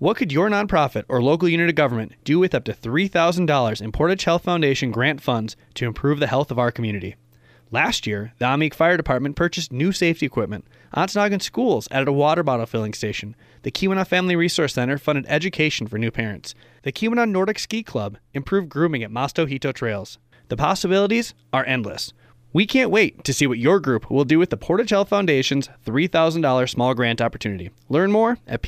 What could your nonprofit or local unit of government do with up to $3,000 in Portage Health Foundation grant funds to improve the health of our community? Last year, the Ahmeek Fire Department purchased new safety equipment. Ontonagon Schools added a water bottle filling station. The Keweenaw Family Resource Center funded education for new parents. The Keweenaw Nordic Ski Club improved grooming at Maasto Hiihto Trails. The possibilities are endless. We can't wait to see what your group will do with the Portage Health Foundation's $3,000 small grant opportunity. Learn more at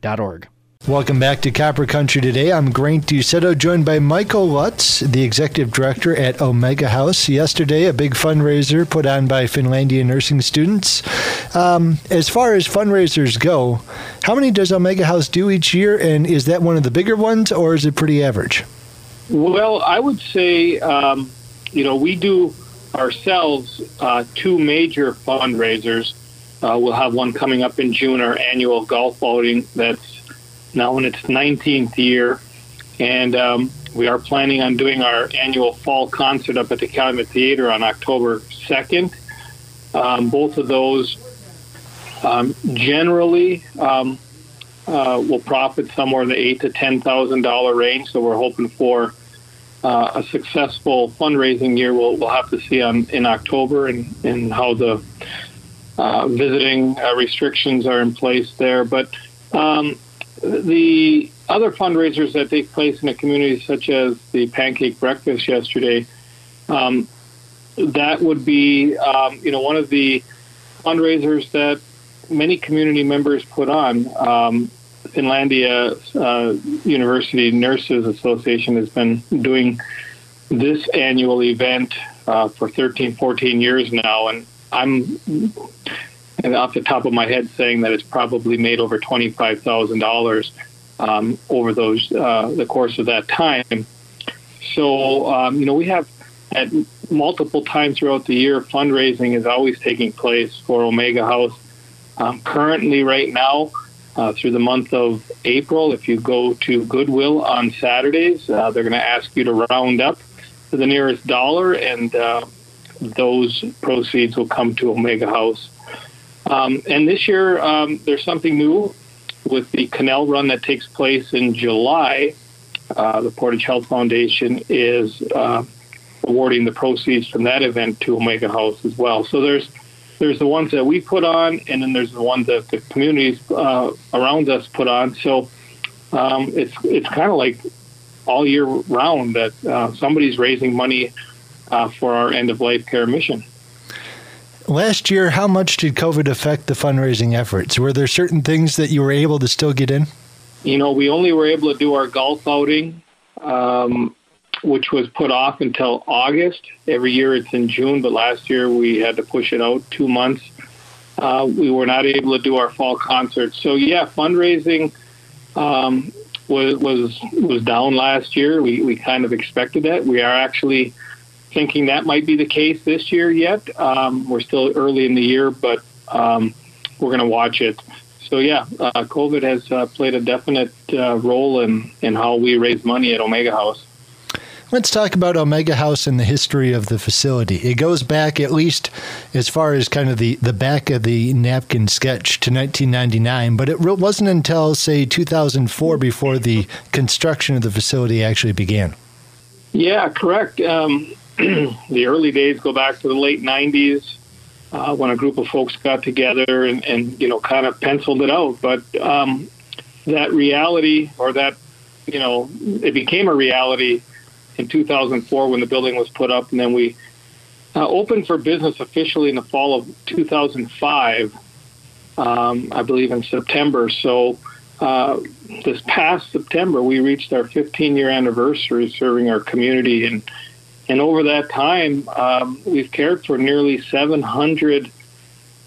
phfgive.org. Welcome back to Copper Country today. I'm Grant Dossetto, joined by Michael Lutz, the executive director at Omega House. Yesterday, a big fundraiser put on by Finlandia nursing students. Um, as far as fundraisers go, how many does Omega House do each year, and is that one of the bigger ones, or is it pretty average? Well, I would say, um, you know, we do ourselves uh, two major fundraisers. Uh, we'll have one coming up in June, our annual golf outing that's now in its 19th year. And um, we are planning on doing our annual fall concert up at the Calumet Theater on October 2nd. Um, both of those um, generally um, uh, will profit somewhere in the eight to ten thousand dollar range. So we're hoping for uh, a successful fundraising year. We'll, we'll have to see on in October and, and how the uh, visiting uh, restrictions are in place there. But um, the other fundraisers that take place in a community, such as the pancake breakfast yesterday, um, that would be, um, you know, one of the fundraisers that many community members put on. Um, Finlandia uh, University Nurses Association has been doing this annual event uh, for 13, 14 years now, and I'm off the top of my head saying that it's probably made over twenty five thousand um, dollars over those uh, the course of that time. So um, you know we have at multiple times throughout the year fundraising is always taking place for Omega House. Um, currently, right now. Uh, through the month of April, if you go to Goodwill on Saturdays, uh, they're going to ask you to round up to the nearest dollar, and uh, those proceeds will come to Omega House. Um, and this year, um, there's something new with the canal run that takes place in July. Uh, the Portage Health Foundation is uh, awarding the proceeds from that event to Omega House as well. So there's there's the ones that we put on, and then there's the ones that the communities uh, around us put on. So um, it's it's kind of like all year round that uh, somebody's raising money uh, for our end of life care mission. Last year, how much did COVID affect the fundraising efforts? Were there certain things that you were able to still get in? You know, we only were able to do our golf outing, um, which was put off until August. Every year it's in June, but last year we had to push it out two months. Uh, we were not able to do our fall concert. So yeah, fundraising um, was was was down last year. We we kind of expected that. We are actually thinking that might be the case this year yet. Um, we're still early in the year, but um, we're going to watch it. So yeah, uh, COVID has uh, played a definite uh, role in in how we raise money at Omega House. Let's talk about Omega House and the history of the facility. It goes back at least as far as kind of the, the back of the napkin sketch to 1999, but it wasn't until, say, 2004 before the construction of the facility actually began. Yeah, correct. Um, the early days go back to the late 90s uh, when a group of folks got together and, and you know kind of penciled it out. But um, that reality, or that you know, it became a reality in 2004 when the building was put up, and then we uh, opened for business officially in the fall of 2005, um, I believe in September. So. Uh, this past September, we reached our 15 year anniversary serving our community, and and over that time, um, we've cared for nearly 700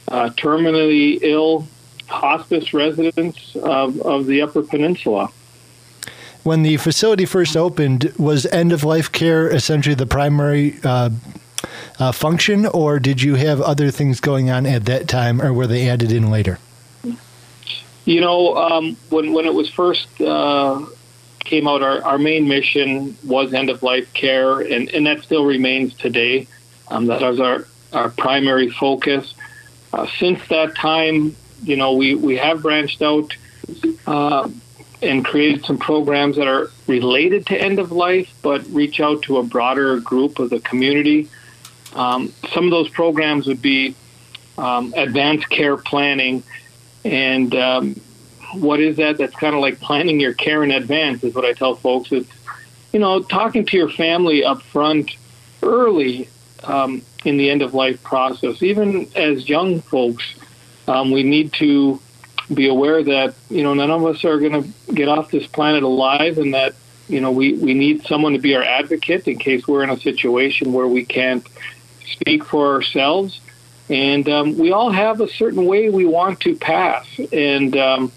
uh, terminally ill hospice residents of, of the Upper Peninsula. When the facility first opened, was end of life care essentially the primary uh, uh, function, or did you have other things going on at that time, or were they added in later? You know, um, when when it was first uh, came out, our, our main mission was end of life care, and, and that still remains today. Um, that was our, our primary focus. Uh, since that time, you know, we, we have branched out uh, and created some programs that are related to end of life, but reach out to a broader group of the community. Um, some of those programs would be um, advanced care planning, and um, what is that? That's kind of like planning your care in advance, is what I tell folks. It's you know talking to your family up front early um, in the end of life process. Even as young folks, um, we need to be aware that you know none of us are going to get off this planet alive, and that you know we we need someone to be our advocate in case we're in a situation where we can't speak for ourselves. And um, we all have a certain way we want to pass. And um,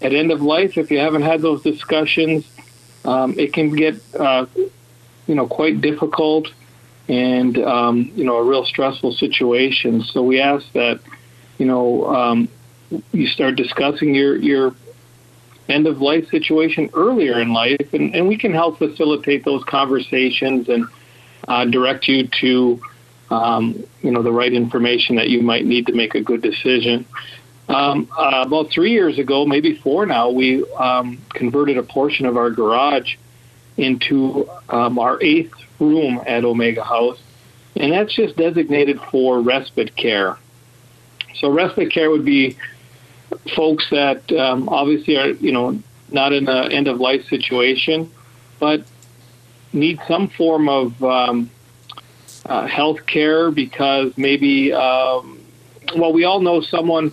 at end of life, if you haven't had those discussions, um, it can get uh, you know quite difficult and um, you know a real stressful situation. So we ask that you know um, you start discussing your your end of life situation earlier in life, and, and we can help facilitate those conversations and uh, direct you to um, you know the right information that you might need to make a good decision. Um, uh, about three years ago, maybe four now, we um, converted a portion of our garage into um, our eighth room at Omega House, and that's just designated for respite care. So respite care would be folks that um, obviously are, you know, not in an end of life situation, but need some form of um, uh, health care because maybe, um, well, we all know someone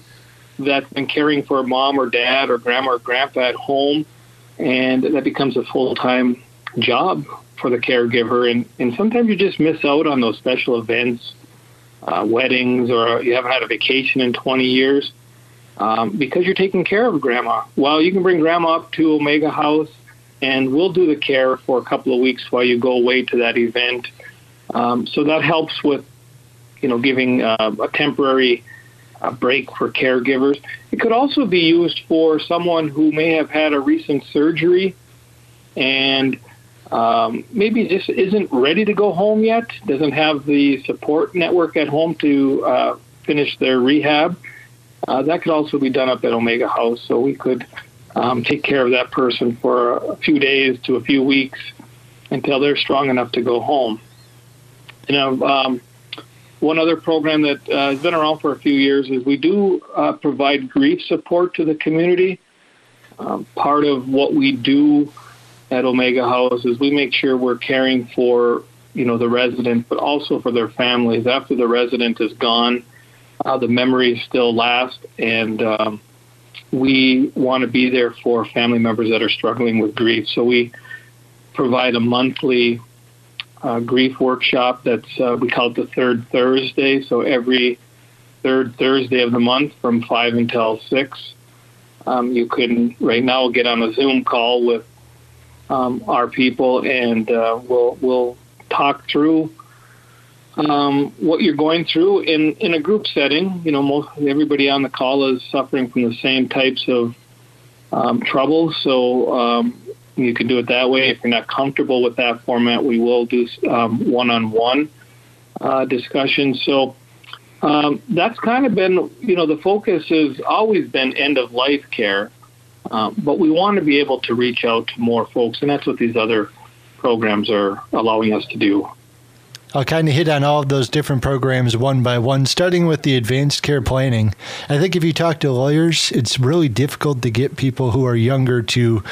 that's been caring for mom or dad or grandma or grandpa at home, and that becomes a full time job for the caregiver. And, and sometimes you just miss out on those special events, uh, weddings, or you haven't had a vacation in 20 years um, because you're taking care of grandma. Well, you can bring grandma up to Omega House, and we'll do the care for a couple of weeks while you go away to that event. Um, so that helps with, you know, giving uh, a temporary uh, break for caregivers. It could also be used for someone who may have had a recent surgery and um, maybe just isn't ready to go home yet, doesn't have the support network at home to uh, finish their rehab. Uh, that could also be done up at Omega House, so we could um, take care of that person for a few days to a few weeks until they're strong enough to go home. You know, um, one other program that uh, has been around for a few years is we do uh, provide grief support to the community. Um, part of what we do at Omega House is we make sure we're caring for you know the resident, but also for their families after the resident is gone uh, the memories still last, and um, we want to be there for family members that are struggling with grief. So we provide a monthly uh, grief workshop that's uh, we call it the third Thursday. So every third Thursday of the month from five until six, um, you can right now get on a Zoom call with um, our people, and uh, we'll we'll talk through um, what you're going through in, in a group setting. You know, most everybody on the call is suffering from the same types of um, troubles, so um, you can do it that way. If you're not comfortable with that format, we will do um, one-on-one uh, discussions. So um, that's kind of been, you know, the focus has always been end of life care, uh, but we want to be able to reach out to more folks, and that's what these other programs are allowing us to do. I'll kind of hit on all of those different programs one by one, starting with the advanced care planning. I think if you talk to lawyers, it's really difficult to get people who are younger to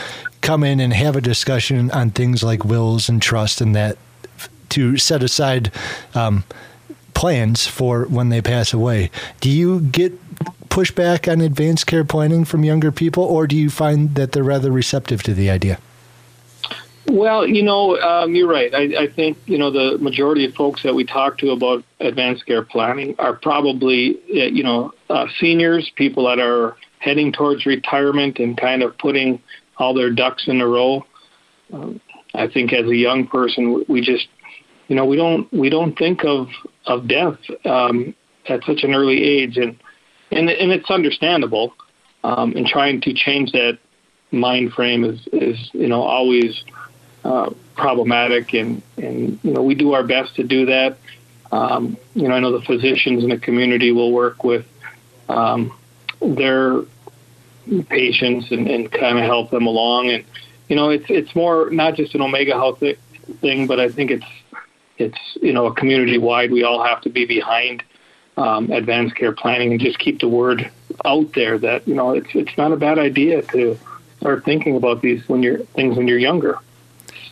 come in and have a discussion on things like wills and trust and that to set aside um, plans for when they pass away. Do you get pushback on advanced care planning from younger people, or do you find that they're rather receptive to the idea? Well, you know, um, you're right. I, I, think you know the majority of folks that we talk to about advanced care planning are probably uh, you know uh, seniors, people that are heading towards retirement and kind of putting all their ducks in a row. Um, I think as a young person, we just you know we don't we don't think of of death um, at such an early age, and and and it's understandable. Um, and trying to change that mind frame is is you know always uh, problematic, and and you know we do our best to do that. Um, you know, I know the physicians in the community will work with um, their patients and, and kind of help them along. And you know, it's it's more not just an Omega Health thing, but I think it's it's you know a community wide. We all have to be behind um, advanced care planning and just keep the word out there that you know it's it's not a bad idea to start thinking about these when you're things when you're younger.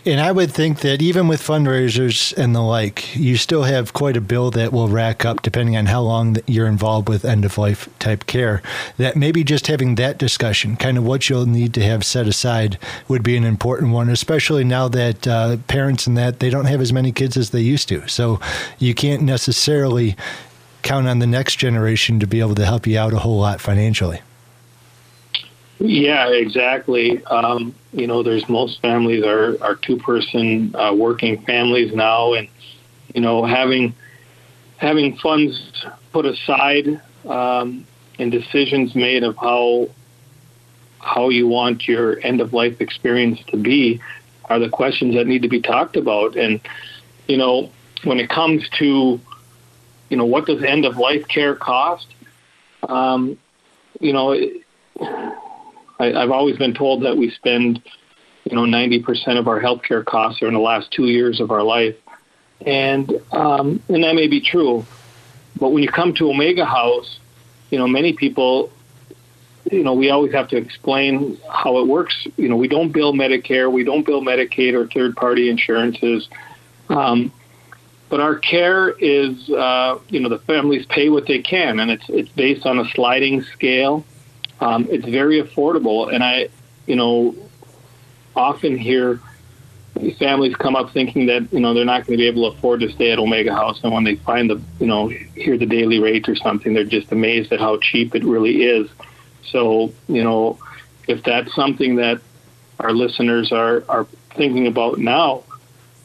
And I would think that even with fundraisers and the like, you still have quite a bill that will rack up depending on how long you're involved with end of life type care. That maybe just having that discussion, kind of what you'll need to have set aside, would be an important one, especially now that uh, parents and that they don't have as many kids as they used to. So you can't necessarily count on the next generation to be able to help you out a whole lot financially. Yeah, exactly. Um, you know, there's most families are are two person uh, working families now, and you know having having funds put aside um, and decisions made of how how you want your end of life experience to be are the questions that need to be talked about. And you know, when it comes to you know what does end of life care cost, um, you know. It, I, I've always been told that we spend, you know, 90% of our healthcare costs are in the last two years of our life, and um, and that may be true, but when you come to Omega House, you know, many people, you know, we always have to explain how it works. You know, we don't bill Medicare, we don't bill Medicaid or third-party insurances. Um, but our care is, uh, you know, the families pay what they can, and it's it's based on a sliding scale. Um, it's very affordable, and I, you know, often hear families come up thinking that you know they're not going to be able to afford to stay at Omega House, and when they find the you know hear the daily rate or something, they're just amazed at how cheap it really is. So you know, if that's something that our listeners are are thinking about now,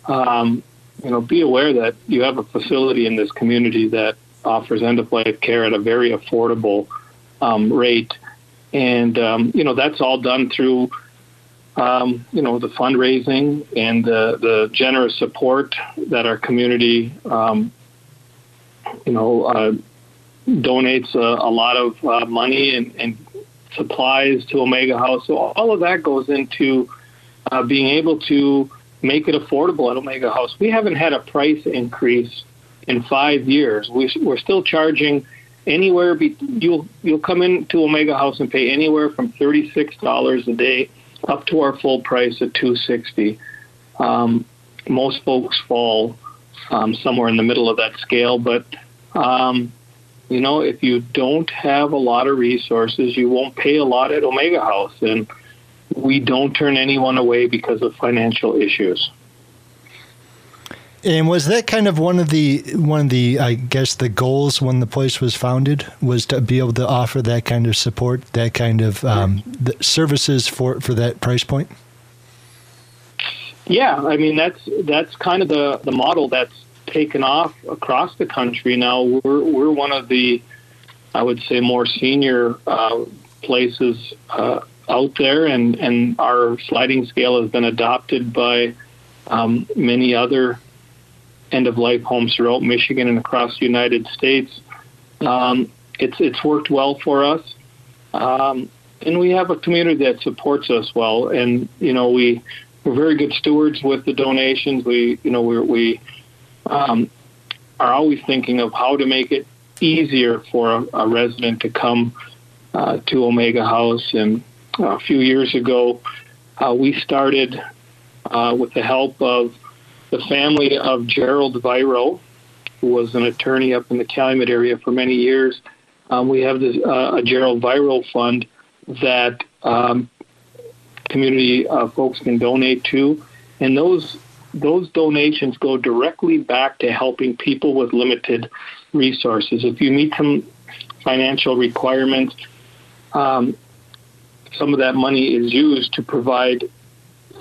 um, you know, be aware that you have a facility in this community that offers end of life care at a very affordable um, rate and um, you know that's all done through um, you know the fundraising and the, the generous support that our community um, you know uh, donates a, a, lot of uh, money and, and, supplies to Omega House. So all of that goes into uh, being able to make it affordable at Omega House. We haven't had a price increase in five years. We, we're still charging anywhere be, you'll you'll come into Omega House and pay anywhere from thirty six dollars a day up to our full price at two sixty. Um, most folks fall um, somewhere in the middle of that scale, but um, you know if you don't have a lot of resources, you won't pay a lot at Omega House, and we don't turn anyone away because of financial issues. And was that kind of one of the one of the I guess the goals when the place was founded was to be able to offer that kind of support, that kind of um, services for for that price point? Yeah, I mean that's that's kind of the the model that's taken off across the country now. We're we're one of the I would say more senior uh, places uh, out there, and and our sliding scale has been adopted by um, many other end of life homes throughout Michigan and across the United States. Um, it's it's worked well for us, um, and we have a community that supports us well. And you know we we're very good stewards with the donations. We you know we we um, are always thinking of how to make it easier for a, a resident to come uh, to Omega House. And a few years ago, uh, we started uh, with the help of the family of Gerald Viro, who was an attorney up in the Calumet area for many years. Um, we have this, uh, a Gerald Viro fund that um, community uh, folks can donate to, and those those donations go directly back to helping people with limited resources. If you meet some financial requirements, um, some of that money is used to provide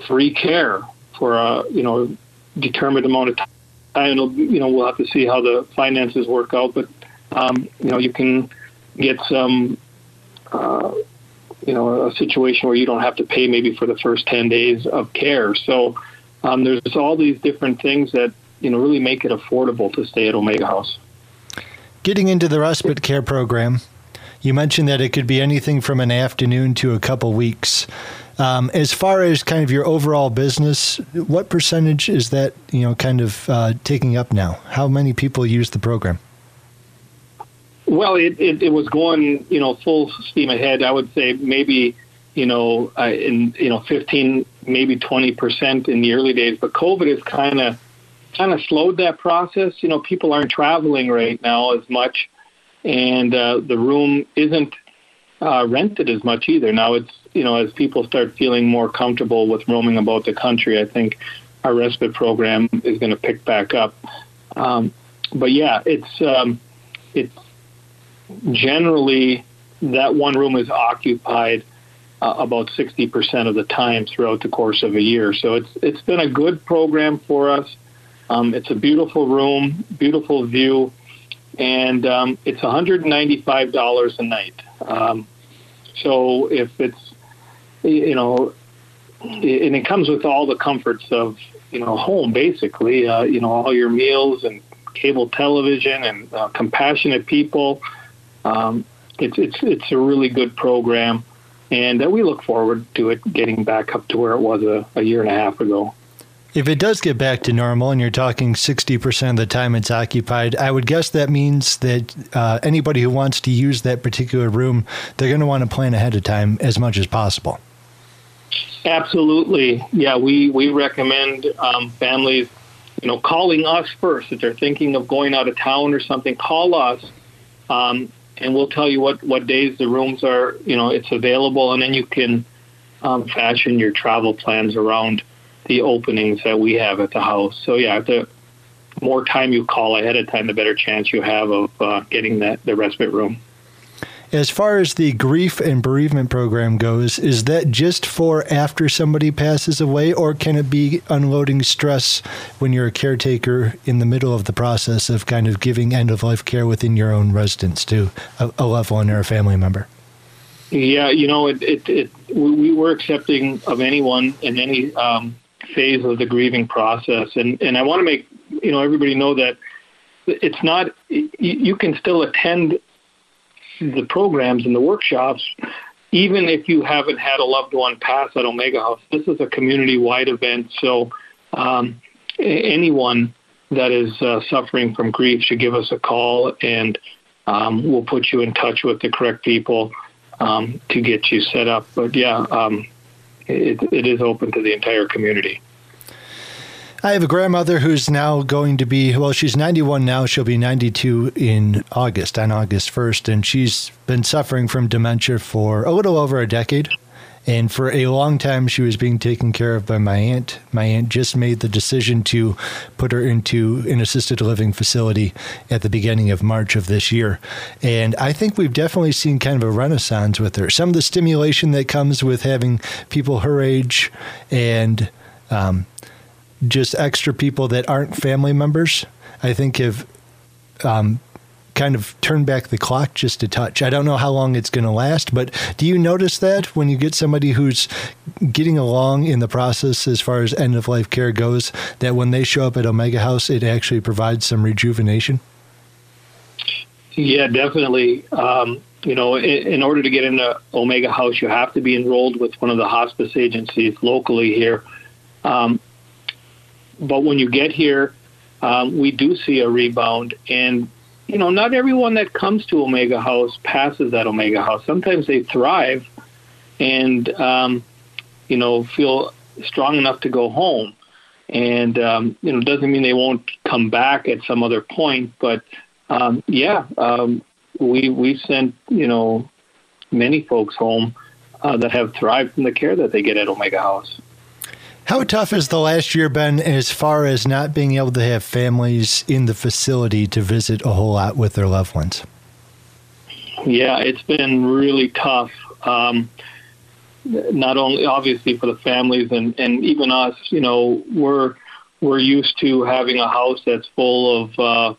free care for a you know determined amount of time. And you know, we'll have to see how the finances work out. But um, you know, you can get some, uh, you know, a situation where you don't have to pay maybe for the first ten days of care. So um, there's all these different things that you know really make it affordable to stay at Omega House. Getting into the respite care program, You mentioned that it could be anything from an afternoon to a couple weeks. Um, as far as kind of your overall business, what percentage is that you know kind of uh, taking up now? How many people use the program? Well, it, it, it was going you know full steam ahead. I would say maybe you know uh, in you know 15 maybe 20 percent in the early days, but COVID has kind of kind of slowed that process. You know, people aren't traveling right now as much, and uh, the room isn't uh, rented as much either. Now it's you know as people start feeling more comfortable with roaming about the country, I think our respite program is going to pick back up. Um, but yeah, it's um, it's generally that one room is occupied uh, about 60% of the time throughout the course of a year. So it's it's been a good program for us. Um, it's a beautiful room, beautiful view, and um, it's $195 a night. Um, so if it's, you know, and it comes with all the comforts of, you know, home basically, uh, you know, all your meals and cable television and uh, compassionate people. Um, it's, it's, it's a really good program. And uh, we look forward to it getting back up to where it was a, a year and a half ago. If it does get back to normal and you're talking 60% of the time it's occupied, I would guess that means that uh, anybody who wants to use that particular room, they're going to want to plan ahead of time as much as possible. Absolutely. Yeah, we, we recommend um, families, you know, calling us first. If they're thinking of going out of town or something, call us. Um, and we'll tell you what, what days the rooms are, you know, it's available. And then you can um, fashion your travel plans around the openings that we have at the house. So yeah, the more time you call ahead of time, the better chance you have of uh, getting that the respite room. As far as the grief and bereavement program goes, is that just for after somebody passes away, or can it be unloading stress when you're a caretaker in the middle of the process of kind of giving end of life care within your own residence to a, a loved one or a family member? Yeah, you know, it, it, it we were accepting of anyone in any um, phase of the grieving process. And and I want to make you know everybody know that it's not you can still attend the programs and the workshops even if you haven't had a loved one pass at Omega House. This is a community wide event, so um, anyone that is uh, suffering from grief should give us a call and um, we'll put you in touch with the correct people um, to get you set up. But yeah, um, it, it is open to the entire community. I have a grandmother who's now going to be, well, she's 91 now. She'll be 92 in August, on August 1st. And she's been suffering from dementia for a little over a decade. And for a long time, she was being taken care of by my aunt. My aunt just made the decision to put her into an assisted living facility at the beginning of March of this year. And I think we've definitely seen kind of a renaissance with her. Some of the stimulation that comes with having people her age and um, just extra people that aren't family members, I think have um, kind of turn back the clock just a touch. I don't know how long it's going to last, but do you notice that when you get somebody who's getting along in the process as far as end of life care goes, that when they show up at Omega House, it actually provides some rejuvenation? Yeah, definitely. Um, you know, in, in, order to get into Omega House, you have to be enrolled with one of the hospice agencies locally here. Um, but when you get here, um, we do see a rebound. And, you know, not everyone that comes to Omega House passes that Omega House. Sometimes they thrive and, um, you know, feel strong enough to go home. And, um, you know, doesn't mean they won't come back at some other point. But, um, yeah, um, we, we sent, you know, many folks home uh, that have thrived from the care that they get at Omega House. How tough has the last year been as far as not being able to have families in the facility to visit a whole lot with their loved ones? Yeah, it's been really tough. Um, not only obviously for the families and, and even us, you know, we're we're used to having a house that's full of uh,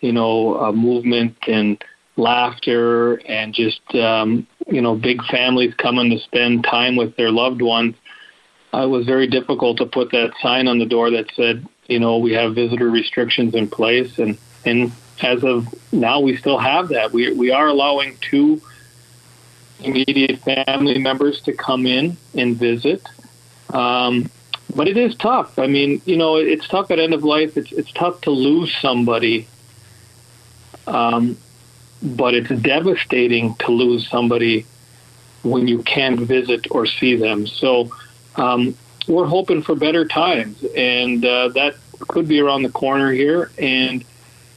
you know uh, movement and laughter and just um, you know big families coming to spend time with their loved ones it was very difficult to put that sign on the door that said, you know, we have visitor restrictions in place, and and as of now, we still have that. We we are allowing two immediate family members to come in and visit. Um, but it is tough. I mean, you know, it's tough at end of life. It's it's tough to lose somebody. Um, but it's devastating to lose somebody when you can't visit or see them. So um, we're hoping for better times, and uh, that could be around the corner here. And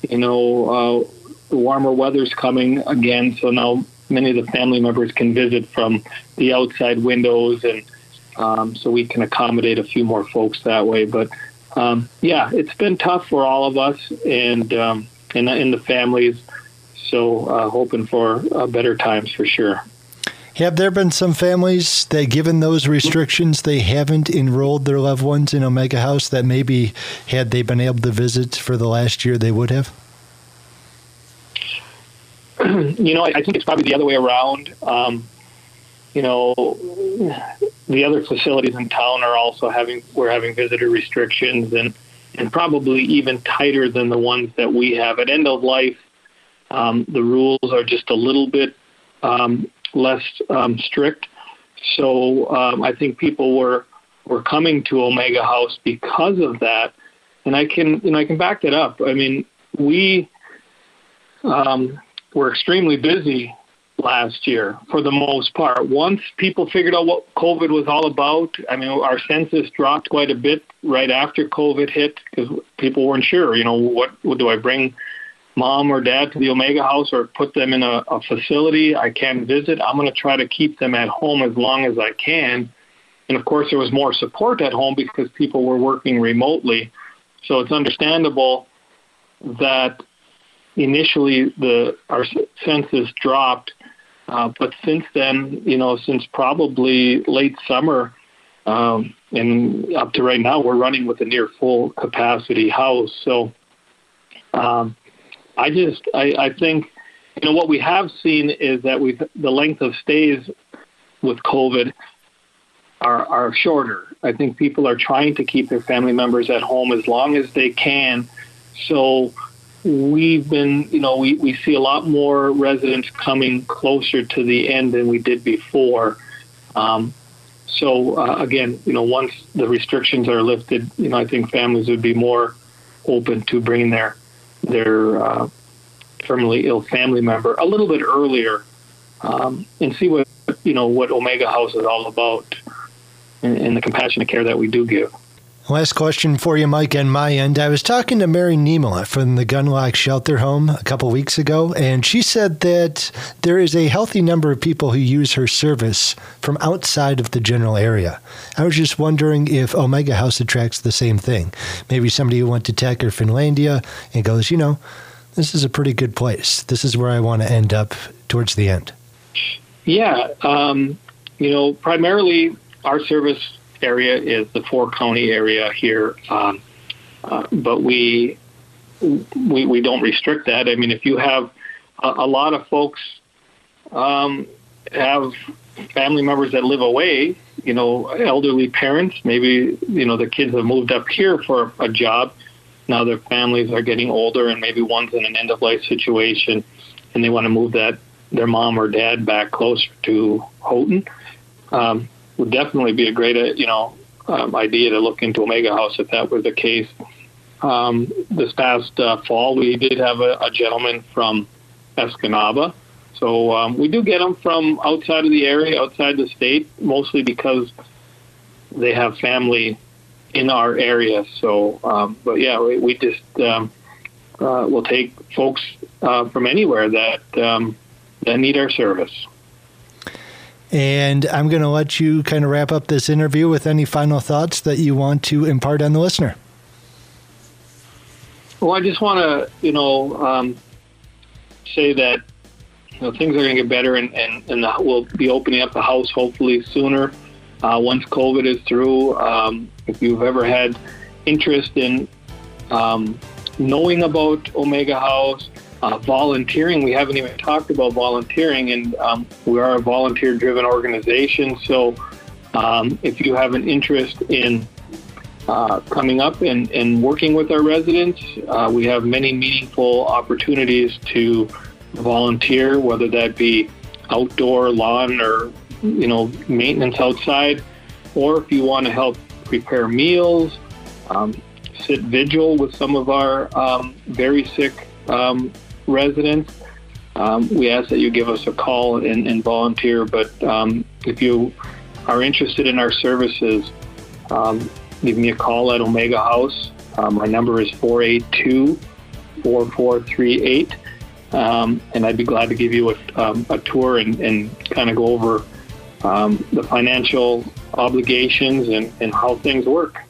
you know, uh, the warmer weather's coming again, so now many of the family members can visit from the outside windows, and um, so we can accommodate a few more folks that way. But um, yeah, it's been tough for all of us, and um, and in the families. So uh, hoping for uh, better times for sure. Have there been some families that, given those restrictions, they haven't enrolled their loved ones in Omega House that maybe, had they been able to visit for the last year, they would have? you know, I think it's probably the other way around. Um, you know, the other facilities in town are also having we're having visitor restrictions and and probably even tighter than the ones that we have at end of life. Um, the rules are just a little bit um, less um, strict. So um, I think people were were coming to Omega House because of that, and I can know I can back that up. I mean we um, were extremely busy last year for the most part. Once people figured out what COVID was all about, I mean our census dropped quite a bit right after COVID hit because people weren't sure. You know what, what do I bring? Mom or dad to the Omega House or put them in a, a facility I can visit. I'm going to try to keep them at home as long as I can. And of course, there was more support at home because people were working remotely. So it's understandable that initially the our census dropped, uh, but since then, you know, since probably late summer um, and up to right now, we're running with a near full capacity house. So um, I just I, I think you know what we have seen is that we the length of stays with COVID are are shorter. I think people are trying to keep their family members at home as long as they can. So we've been you know we, we see a lot more residents coming closer to the end than we did before. Um, so uh, again, you know, once the restrictions are lifted, you know, I think families would be more open to bringing their their uh, terminally ill family member a little bit earlier um, and see what you know what Omega House is all about and, and the compassionate care that we do give. Last question for you, Mike, on my end. I was talking to Mary Niemela from the Gundlach Shelter Home a couple weeks ago, and she said that there is a healthy number of people who use her service from outside of the general area. I was just wondering if Omega House attracts the same thing. Maybe somebody who went to Tech or Finlandia and goes, you know, this is a pretty good place. This is where I want to end up towards the end. Yeah. Um, you know, primarily our service area is the four county area here, um, uh, but we, we we don't restrict that. I mean, if you have a, a lot of folks um, have family members that live away, you know, elderly parents, maybe you know the kids have moved up here for a job. Now their families are getting older, and maybe one's in an end of life situation, and they want to move that their mom or dad back closer to Houghton. Um, would definitely be a great, uh, you know, um, idea to look into Omega House if that were the case. Um, this past uh, fall, we did have a, a gentleman from Escanaba. So um, we do get them from outside of the area, outside the state, mostly because they have family in our area. So, um, but yeah, we, we just um, uh, will take folks uh, from anywhere that um, that need our service. And I'm going to let you kind of wrap up this interview with any final thoughts that you want to impart on the listener. Well, I just want to, you know, um, say that you know, things are going to get better, and, and, and we'll be opening up the house hopefully sooner uh, once COVID is through. Um, if you've ever had interest in um, knowing about Omega House, uh, volunteering. We haven't even talked about volunteering, and um, we are a volunteer driven organization. So um, if you have an interest in uh, coming up and, and working with our residents, uh, we have many meaningful opportunities to volunteer, whether that be outdoor lawn or you know maintenance outside, or if you want to help prepare meals, um, sit vigil with some of our um, very sick um, residents. Um, we ask that you give us a call and, and volunteer. But um, if you are interested in our services, um, give me a call at Omega House. Uh, my number is 482 4438. Um, and I'd be glad to give you a, um, a tour and, and kind of go over um, the financial obligations and, and how things work.